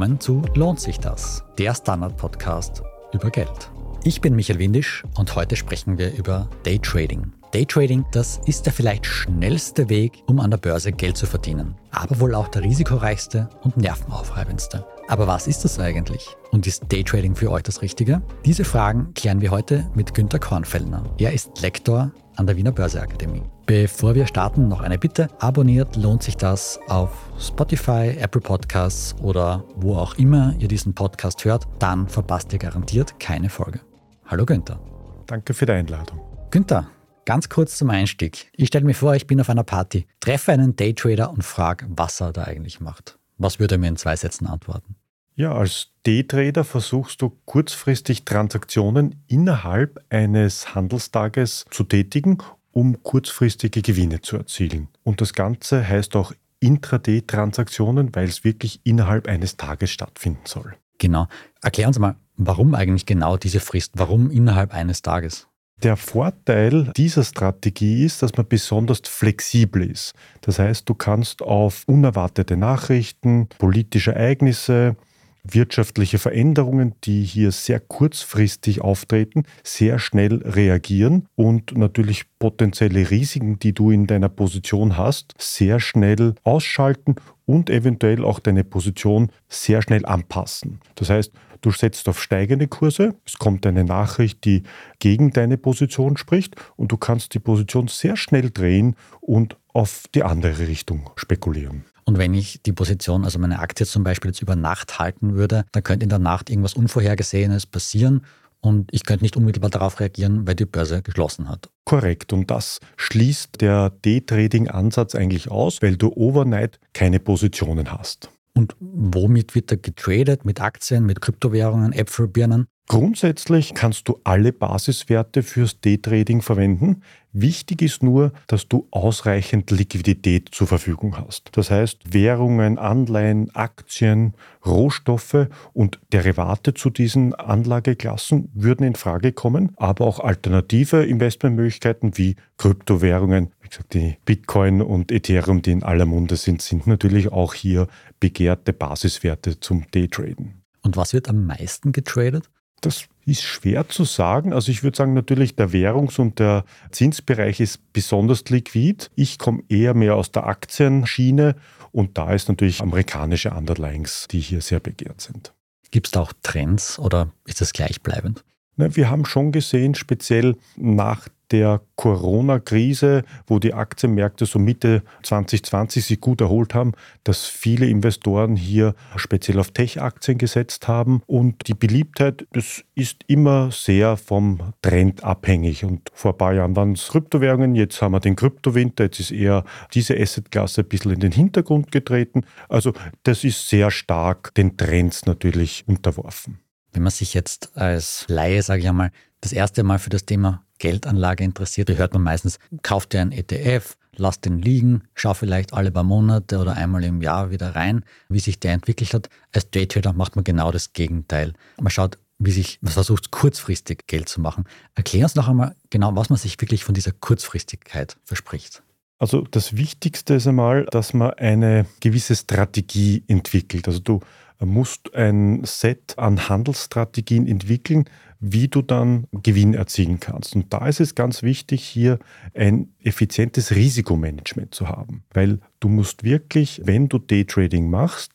Willkommen zu Lohnt sich das? Der Standard-Podcast über Geld. Ich bin Michael Windisch und heute sprechen wir über Daytrading. Daytrading, das ist der vielleicht schnellste Weg, um an der Börse Geld zu verdienen, aber wohl auch der risikoreichste und nervenaufreibendste. Aber was ist das eigentlich? Und ist Daytrading für euch das Richtige? Diese Fragen klären wir heute mit Günter Kornfellner. Er ist Lektor an der Wiener Börseakademie. Bevor wir starten, noch eine Bitte. Abonniert lohnt sich das auf Spotify, Apple Podcasts oder wo auch immer ihr diesen Podcast hört. Dann verpasst ihr garantiert keine Folge. Hallo Günther. Danke für die Einladung. Günther, Ganz kurz zum Einstieg. Ich stelle mir vor, ich bin auf einer Party, treffe einen Daytrader und frage, was er da eigentlich macht. Was würde er mir in zwei Sätzen antworten? Ja, als Daytrader versuchst du kurzfristig Transaktionen innerhalb eines Handelstages zu tätigen, um kurzfristige Gewinne zu erzielen. Und das Ganze heißt auch Intraday-Transaktionen, weil es wirklich innerhalb eines Tages stattfinden soll. Genau. Erklär uns mal, warum eigentlich genau diese Frist? Warum innerhalb eines Tages? Der Vorteil dieser Strategie ist, dass man besonders flexibel ist. Das heißt, du kannst auf unerwartete Nachrichten, politische Ereignisse, wirtschaftliche Veränderungen, die hier sehr kurzfristig auftreten, sehr schnell reagieren und natürlich potenzielle Risiken, die du in deiner Position hast, sehr schnell ausschalten und eventuell auch deine Position sehr schnell anpassen. Das heißt, du setzt auf steigende Kurse, es kommt eine Nachricht, die gegen deine Position spricht und du kannst die Position sehr schnell drehen und auf die andere Richtung spekulieren. Und wenn ich die Position, also meine Aktie zum Beispiel jetzt über Nacht halten würde, dann könnte in der Nacht irgendwas Unvorhergesehenes passieren und ich könnte nicht unmittelbar darauf reagieren, weil die Börse geschlossen hat. Korrekt. Und das schließt der Day-Trading-Ansatz eigentlich aus, weil du overnight keine Positionen hast. Und womit wird da getradet? Mit Aktien, mit Kryptowährungen, Äpfelbirnen? Grundsätzlich kannst du alle Basiswerte fürs Daytrading verwenden. Wichtig ist nur, dass du ausreichend Liquidität zur Verfügung hast. Das heißt, Währungen, Anleihen, Aktien, Rohstoffe und Derivate zu diesen Anlageklassen würden in Frage kommen, aber auch alternative Investmentmöglichkeiten wie Kryptowährungen, wie gesagt, die Bitcoin und Ethereum, die in aller Munde sind, sind natürlich auch hier begehrte Basiswerte zum Daytraden. Und was wird am meisten getradet? Das ist schwer zu sagen. Also ich würde sagen, natürlich der Währungs- und der Zinsbereich ist besonders liquid. Ich komme eher mehr aus der Aktienschiene und da ist natürlich amerikanische Underlyings, die hier sehr begehrt sind. Gibt es da auch Trends oder ist das gleichbleibend? Wir haben schon gesehen, speziell nach der Corona-Krise, wo die Aktienmärkte so Mitte 2020 sich gut erholt haben, dass viele Investoren hier speziell auf Tech-Aktien gesetzt haben. Und die Beliebtheit, das ist immer sehr vom Trend abhängig. Und vor ein paar Jahren waren es Kryptowährungen, jetzt haben wir den Kryptowinter, jetzt ist eher diese Assetklasse ein bisschen in den Hintergrund getreten. Also das ist sehr stark den Trends natürlich unterworfen. Wenn man sich jetzt als Laie, sage ich einmal, das erste Mal für das Thema Geldanlage interessiert, hört man meistens, kauft dir einen ETF, lass den liegen, schau vielleicht alle paar Monate oder einmal im Jahr wieder rein, wie sich der entwickelt hat. Als Daytrader macht man genau das Gegenteil. Man schaut, wie sich, man versucht kurzfristig Geld zu machen. Erklär uns noch einmal genau, was man sich wirklich von dieser Kurzfristigkeit verspricht. Also das Wichtigste ist einmal, dass man eine gewisse Strategie entwickelt. Also du musst ein Set an Handelsstrategien entwickeln, wie du dann Gewinn erzielen kannst. Und da ist es ganz wichtig, hier ein effizientes Risikomanagement zu haben, weil du musst wirklich, wenn du Daytrading machst,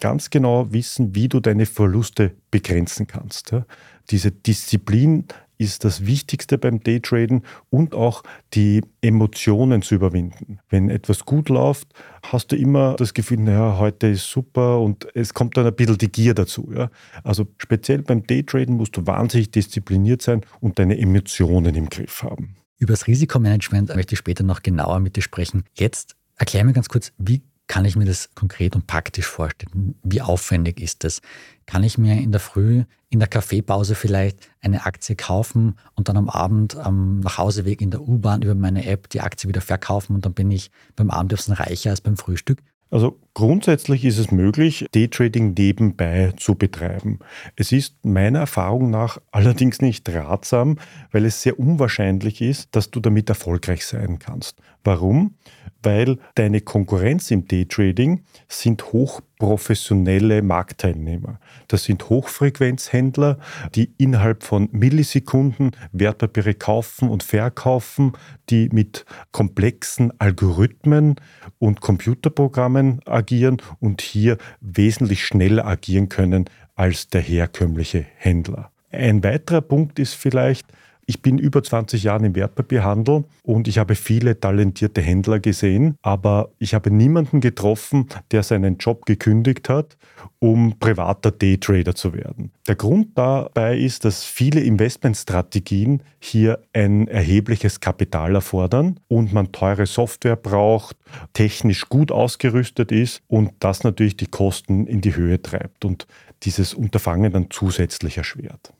ganz genau wissen, wie du deine Verluste begrenzen kannst. Diese Disziplin ist das Wichtigste beim Daytraden und auch die Emotionen zu überwinden. Wenn etwas gut läuft, hast du immer das Gefühl, naja, heute ist super und es kommt dann ein bisschen die Gier dazu. Ja? Also speziell beim Daytraden musst du wahnsinnig diszipliniert sein und deine Emotionen im Griff haben. Über das Risikomanagement möchte ich später noch genauer mit dir sprechen. Jetzt erklär mir ganz kurz, wie kann ich mir das konkret und praktisch vorstellen? Wie aufwendig ist das? Kann ich mir in der Früh, in der Kaffeepause vielleicht eine Aktie kaufen und dann am Abend am Nachhauseweg in der U-Bahn über meine App die Aktie wieder verkaufen und dann bin ich beim Abendessen reicher als beim Frühstück? Also grundsätzlich ist es möglich, Daytrading nebenbei zu betreiben. Es ist meiner Erfahrung nach allerdings nicht ratsam, weil es sehr unwahrscheinlich ist, dass du damit erfolgreich sein kannst. Warum? Weil deine Konkurrenz im Daytrading sind hochprofessionelle Marktteilnehmer. Das sind Hochfrequenzhändler, die innerhalb von Millisekunden Wertpapiere kaufen und verkaufen, die mit komplexen Algorithmen und Computerprogrammen agieren und hier wesentlich schneller agieren können als der herkömmliche Händler. Ein weiterer Punkt ist vielleicht, ich bin über 20 Jahre im Wertpapierhandel und ich habe viele talentierte Händler gesehen, aber ich habe niemanden getroffen, der seinen Job gekündigt hat, um privater Daytrader zu werden. Der Grund dabei ist, dass viele Investmentstrategien hier ein erhebliches Kapital erfordern und man teure Software braucht, technisch gut ausgerüstet ist und das natürlich die Kosten in die Höhe treibt und dieses Unterfangen dann zusätzlich erschwert.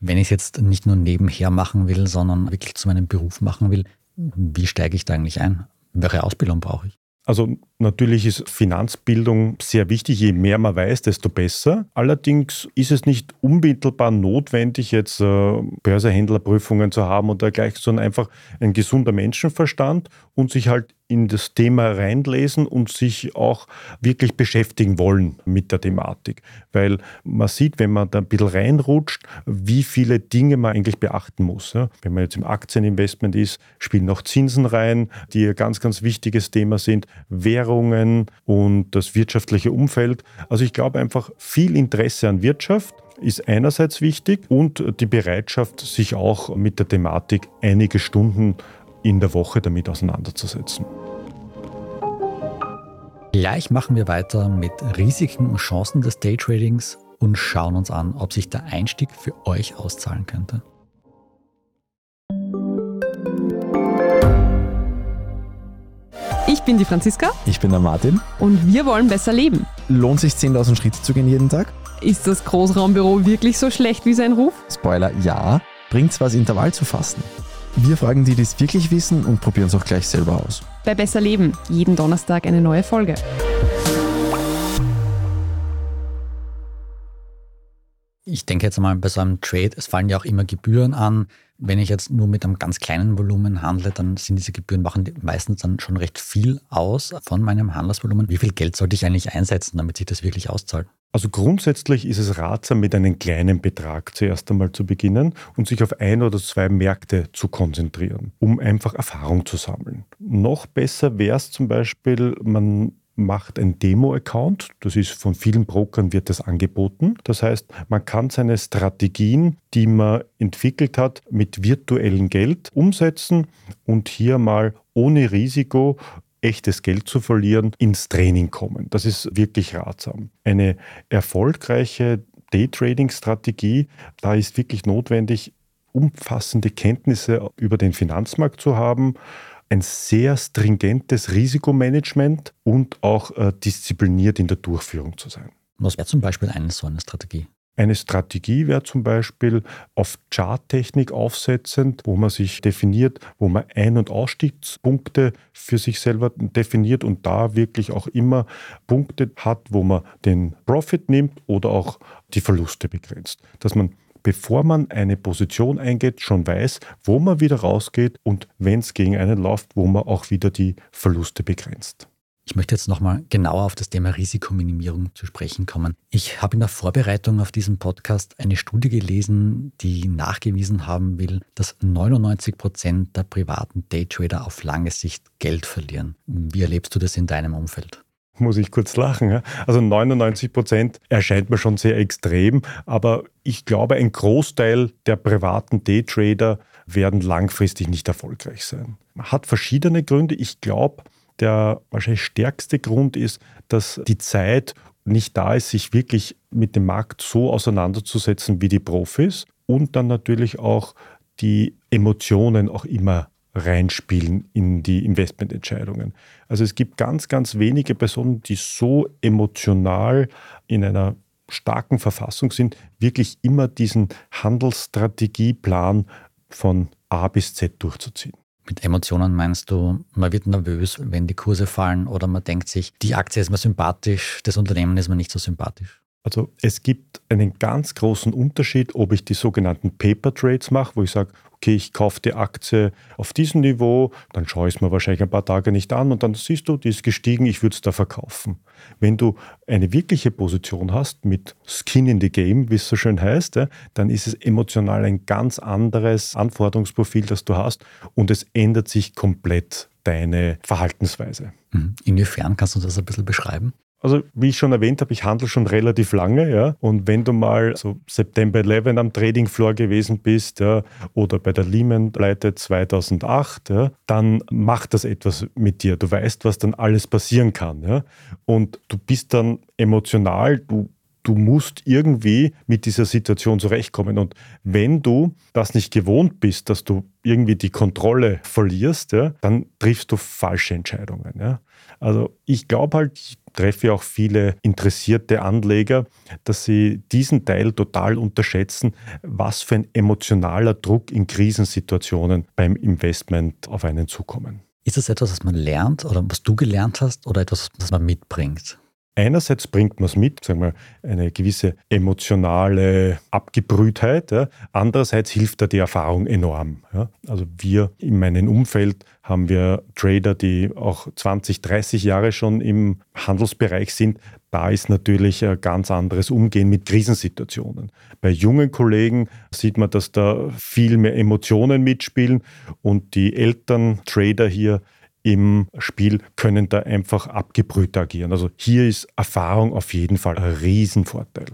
Wenn ich es jetzt nicht nur nebenher machen will, sondern wirklich zu meinem Beruf machen will, wie steige ich da eigentlich ein? Welche Ausbildung brauche ich? Also natürlich ist Finanzbildung sehr wichtig. Je mehr man weiß, desto besser. Allerdings ist es nicht unmittelbar notwendig, jetzt äh, Börsehändlerprüfungen zu haben oder dergleichen, sondern einfach ein gesunder Menschenverstand und sich halt in das Thema reinlesen und sich auch wirklich beschäftigen wollen mit der Thematik. Weil man sieht, wenn man da ein bisschen reinrutscht, wie viele Dinge man eigentlich beachten muss. Wenn man jetzt im Aktieninvestment ist, spielen noch Zinsen rein, die ein ganz, ganz wichtiges Thema sind, Währungen und das wirtschaftliche Umfeld. Also ich glaube einfach viel Interesse an Wirtschaft ist einerseits wichtig und die Bereitschaft, sich auch mit der Thematik einige Stunden in der Woche damit auseinanderzusetzen. Gleich machen wir weiter mit Risiken und Chancen des Daytradings und schauen uns an, ob sich der Einstieg für euch auszahlen könnte. Ich bin die Franziska. Ich bin der Martin. Und wir wollen besser leben. Lohnt sich 10.000 Schritte zu gehen jeden Tag? Ist das Großraumbüro wirklich so schlecht wie sein Ruf? Spoiler, ja. Bringt's was, Intervall zu fassen? Wir fragen die, die es wirklich wissen und probieren es auch gleich selber aus. Bei Besser Leben, jeden Donnerstag eine neue Folge. Ich denke jetzt mal bei so einem Trade, es fallen ja auch immer Gebühren an. Wenn ich jetzt nur mit einem ganz kleinen Volumen handle, dann sind diese Gebühren machen meistens dann schon recht viel aus von meinem Handelsvolumen. Wie viel Geld sollte ich eigentlich einsetzen, damit sich das wirklich auszahlt? Also grundsätzlich ist es ratsam, mit einem kleinen Betrag zuerst einmal zu beginnen und sich auf ein oder zwei Märkte zu konzentrieren, um einfach Erfahrung zu sammeln. Noch besser wäre es zum Beispiel, man macht ein Demo-Account. Das ist von vielen Brokern wird das angeboten. Das heißt, man kann seine Strategien, die man entwickelt hat, mit virtuellem Geld umsetzen und hier mal ohne Risiko echtes Geld zu verlieren, ins Training kommen. Das ist wirklich ratsam. Eine erfolgreiche Daytrading-Strategie, da ist wirklich notwendig, umfassende Kenntnisse über den Finanzmarkt zu haben, ein sehr stringentes Risikomanagement und auch äh, diszipliniert in der Durchführung zu sein. Was wäre zum Beispiel eine so eine Strategie? Eine Strategie wäre zum Beispiel auf Charttechnik aufsetzend, wo man sich definiert, wo man Ein- und Ausstiegspunkte für sich selber definiert und da wirklich auch immer Punkte hat, wo man den Profit nimmt oder auch die Verluste begrenzt. Dass man bevor man eine Position eingeht, schon weiß, wo man wieder rausgeht und wenn es gegen einen läuft, wo man auch wieder die Verluste begrenzt. Ich möchte jetzt nochmal genauer auf das Thema Risikominimierung zu sprechen kommen. Ich habe in der Vorbereitung auf diesen Podcast eine Studie gelesen, die nachgewiesen haben will, dass 99 Prozent der privaten Daytrader auf lange Sicht Geld verlieren. Wie erlebst du das in deinem Umfeld? Muss ich kurz lachen. Also 99 Prozent erscheint mir schon sehr extrem, aber ich glaube, ein Großteil der privaten Daytrader werden langfristig nicht erfolgreich sein. Hat verschiedene Gründe. Ich glaube, der wahrscheinlich stärkste Grund ist, dass die Zeit nicht da ist, sich wirklich mit dem Markt so auseinanderzusetzen wie die Profis und dann natürlich auch die Emotionen auch immer reinspielen in die Investmententscheidungen. Also es gibt ganz, ganz wenige Personen, die so emotional in einer starken Verfassung sind, wirklich immer diesen Handelsstrategieplan von A bis Z durchzuziehen. Mit Emotionen meinst du, man wird nervös, wenn die Kurse fallen oder man denkt sich, die Aktie ist mir sympathisch, das Unternehmen ist mir nicht so sympathisch? Also es gibt einen ganz großen Unterschied, ob ich die sogenannten Paper Trades mache, wo ich sage, okay, ich kaufe die Aktie auf diesem Niveau, dann schaue ich es mir wahrscheinlich ein paar Tage nicht an und dann siehst du, die ist gestiegen, ich würde es da verkaufen. Wenn du eine wirkliche Position hast mit Skin in the Game, wie es so schön heißt, dann ist es emotional ein ganz anderes Anforderungsprofil, das du hast und es ändert sich komplett deine Verhaltensweise. Mhm. Inwiefern kannst du das ein bisschen beschreiben? Also, wie ich schon erwähnt habe, ich handle schon relativ lange, ja. Und wenn du mal so September 11 am Trading Floor gewesen bist, ja, oder bei der Lehman-Pleite 2008, ja, dann macht das etwas mit dir. Du weißt, was dann alles passieren kann, ja. Und du bist dann emotional, du du musst irgendwie mit dieser Situation zurechtkommen. Und wenn du das nicht gewohnt bist, dass du irgendwie die Kontrolle verlierst, ja, dann triffst du falsche Entscheidungen. Ja. Also ich glaube halt, ich treffe auch viele interessierte Anleger, dass sie diesen Teil total unterschätzen, was für ein emotionaler Druck in Krisensituationen beim Investment auf einen zukommen. Ist das etwas, was man lernt oder was du gelernt hast oder etwas, was man mitbringt? Einerseits bringt man es mit, sagen wir, eine gewisse emotionale Abgebrühtheit. Ja. Andererseits hilft da die Erfahrung enorm. Ja. Also wir in meinem Umfeld haben wir Trader, die auch 20, 30 Jahre schon im Handelsbereich sind. Da ist natürlich ein ganz anderes Umgehen mit Krisensituationen. Bei jungen Kollegen sieht man, dass da viel mehr Emotionen mitspielen und die Eltern Trader hier im Spiel können da einfach abgebrüht agieren. Also hier ist Erfahrung auf jeden Fall ein Riesenvorteil.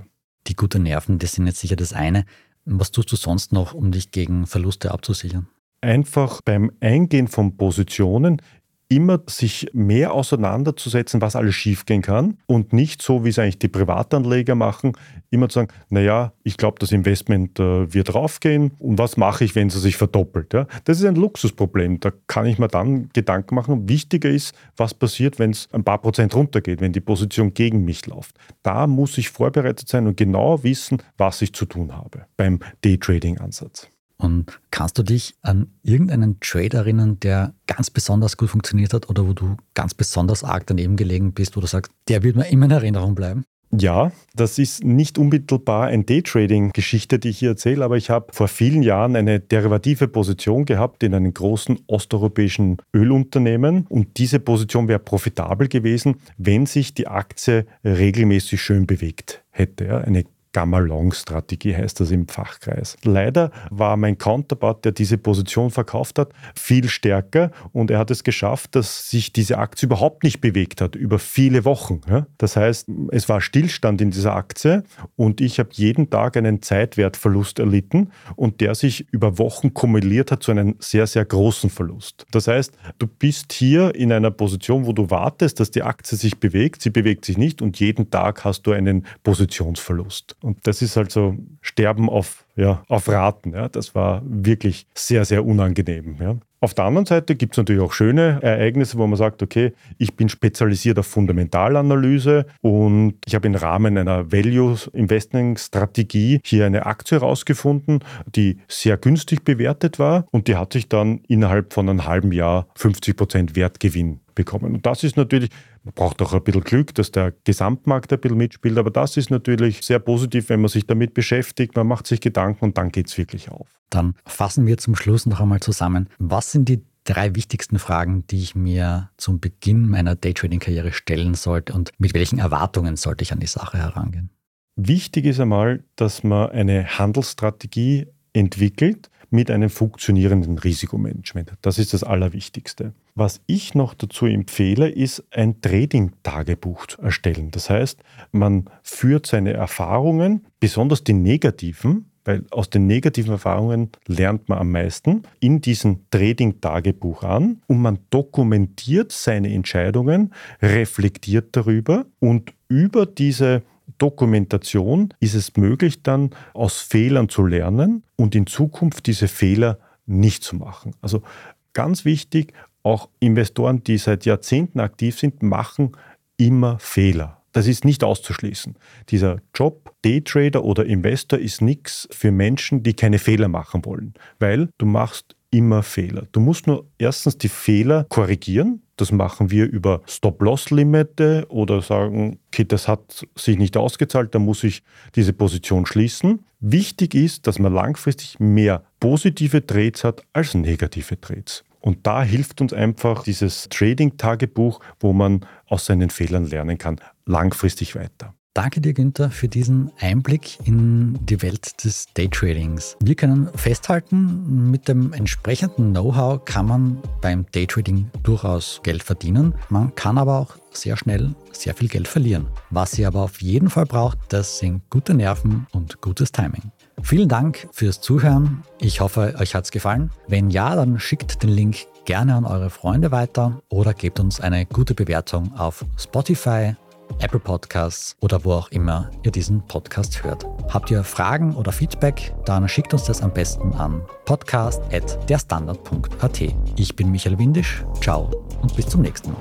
Die guten Nerven, das sind jetzt sicher das eine. Was tust du sonst noch, um dich gegen Verluste abzusichern? Einfach beim Eingehen von Positionen immer sich mehr auseinanderzusetzen, was alles schiefgehen kann und nicht so, wie es eigentlich die Privatanleger machen, immer zu sagen, naja, ich glaube, das Investment äh, wird raufgehen und was mache ich, wenn es sich verdoppelt? Ja? Das ist ein Luxusproblem. Da kann ich mir dann Gedanken machen. Wichtiger ist, was passiert, wenn es ein paar Prozent runtergeht, wenn die Position gegen mich läuft. Da muss ich vorbereitet sein und genau wissen, was ich zu tun habe beim Daytrading-Ansatz. Und kannst du dich an irgendeinen Trade erinnern, der ganz besonders gut funktioniert hat oder wo du ganz besonders arg daneben gelegen bist, wo du sagst, der wird mir immer in Erinnerung bleiben? Ja, das ist nicht unmittelbar eine Daytrading-Geschichte, die ich hier erzähle, aber ich habe vor vielen Jahren eine derivative Position gehabt in einem großen osteuropäischen Ölunternehmen und diese Position wäre profitabel gewesen, wenn sich die Aktie regelmäßig schön bewegt hätte. Eine Gamma-Long-Strategie heißt das im Fachkreis. Leider war mein Counterpart, der diese Position verkauft hat, viel stärker und er hat es geschafft, dass sich diese Aktie überhaupt nicht bewegt hat über viele Wochen. Das heißt, es war Stillstand in dieser Aktie und ich habe jeden Tag einen Zeitwertverlust erlitten und der sich über Wochen kumuliert hat zu einem sehr, sehr großen Verlust. Das heißt, du bist hier in einer Position, wo du wartest, dass die Aktie sich bewegt, sie bewegt sich nicht und jeden Tag hast du einen Positionsverlust. Und das ist halt so Sterben auf, ja, auf Raten. Ja. Das war wirklich sehr, sehr unangenehm. Ja. Auf der anderen Seite gibt es natürlich auch schöne Ereignisse, wo man sagt, okay, ich bin spezialisiert auf Fundamentalanalyse und ich habe im Rahmen einer Value-Investing-Strategie hier eine Aktie herausgefunden, die sehr günstig bewertet war und die hat sich dann innerhalb von einem halben Jahr 50 Prozent Wertgewinn bekommen. Und das ist natürlich, man braucht auch ein bisschen Glück, dass der Gesamtmarkt ein bisschen mitspielt, aber das ist natürlich sehr positiv, wenn man sich damit beschäftigt, man macht sich Gedanken und dann geht es wirklich auf. Dann fassen wir zum Schluss noch einmal zusammen. Was sind die drei wichtigsten Fragen, die ich mir zum Beginn meiner Daytrading-Karriere stellen sollte und mit welchen Erwartungen sollte ich an die Sache herangehen? Wichtig ist einmal, dass man eine Handelsstrategie entwickelt mit einem funktionierenden Risikomanagement. Das ist das Allerwichtigste. Was ich noch dazu empfehle, ist ein Trading-Tagebuch zu erstellen. Das heißt, man führt seine Erfahrungen, besonders die negativen, weil aus den negativen Erfahrungen lernt man am meisten, in diesem Trading-Tagebuch an und man dokumentiert seine Entscheidungen, reflektiert darüber und über diese Dokumentation ist es möglich, dann aus Fehlern zu lernen und in Zukunft diese Fehler nicht zu machen. Also ganz wichtig, auch Investoren, die seit Jahrzehnten aktiv sind, machen immer Fehler. Das ist nicht auszuschließen. Dieser Job, Daytrader oder Investor, ist nichts für Menschen, die keine Fehler machen wollen, weil du machst immer Fehler. Du musst nur erstens die Fehler korrigieren. Das machen wir über Stop-Loss-Limite oder sagen, okay, das hat sich nicht ausgezahlt, da muss ich diese Position schließen. Wichtig ist, dass man langfristig mehr positive Trades hat als negative Trades. Und da hilft uns einfach dieses Trading-Tagebuch, wo man aus seinen Fehlern lernen kann, langfristig weiter. Danke dir, Günther, für diesen Einblick in die Welt des Daytradings. Wir können festhalten, mit dem entsprechenden Know-how kann man beim Daytrading durchaus Geld verdienen. Man kann aber auch sehr schnell sehr viel Geld verlieren. Was ihr aber auf jeden Fall braucht, das sind gute Nerven und gutes Timing. Vielen Dank fürs Zuhören. Ich hoffe, euch hat es gefallen. Wenn ja, dann schickt den Link gerne an eure Freunde weiter oder gebt uns eine gute Bewertung auf Spotify, Apple Podcasts oder wo auch immer ihr diesen Podcast hört. Habt ihr Fragen oder Feedback, dann schickt uns das am besten an podcast.derstandard.at. Ich bin Michael Windisch, ciao und bis zum nächsten Mal.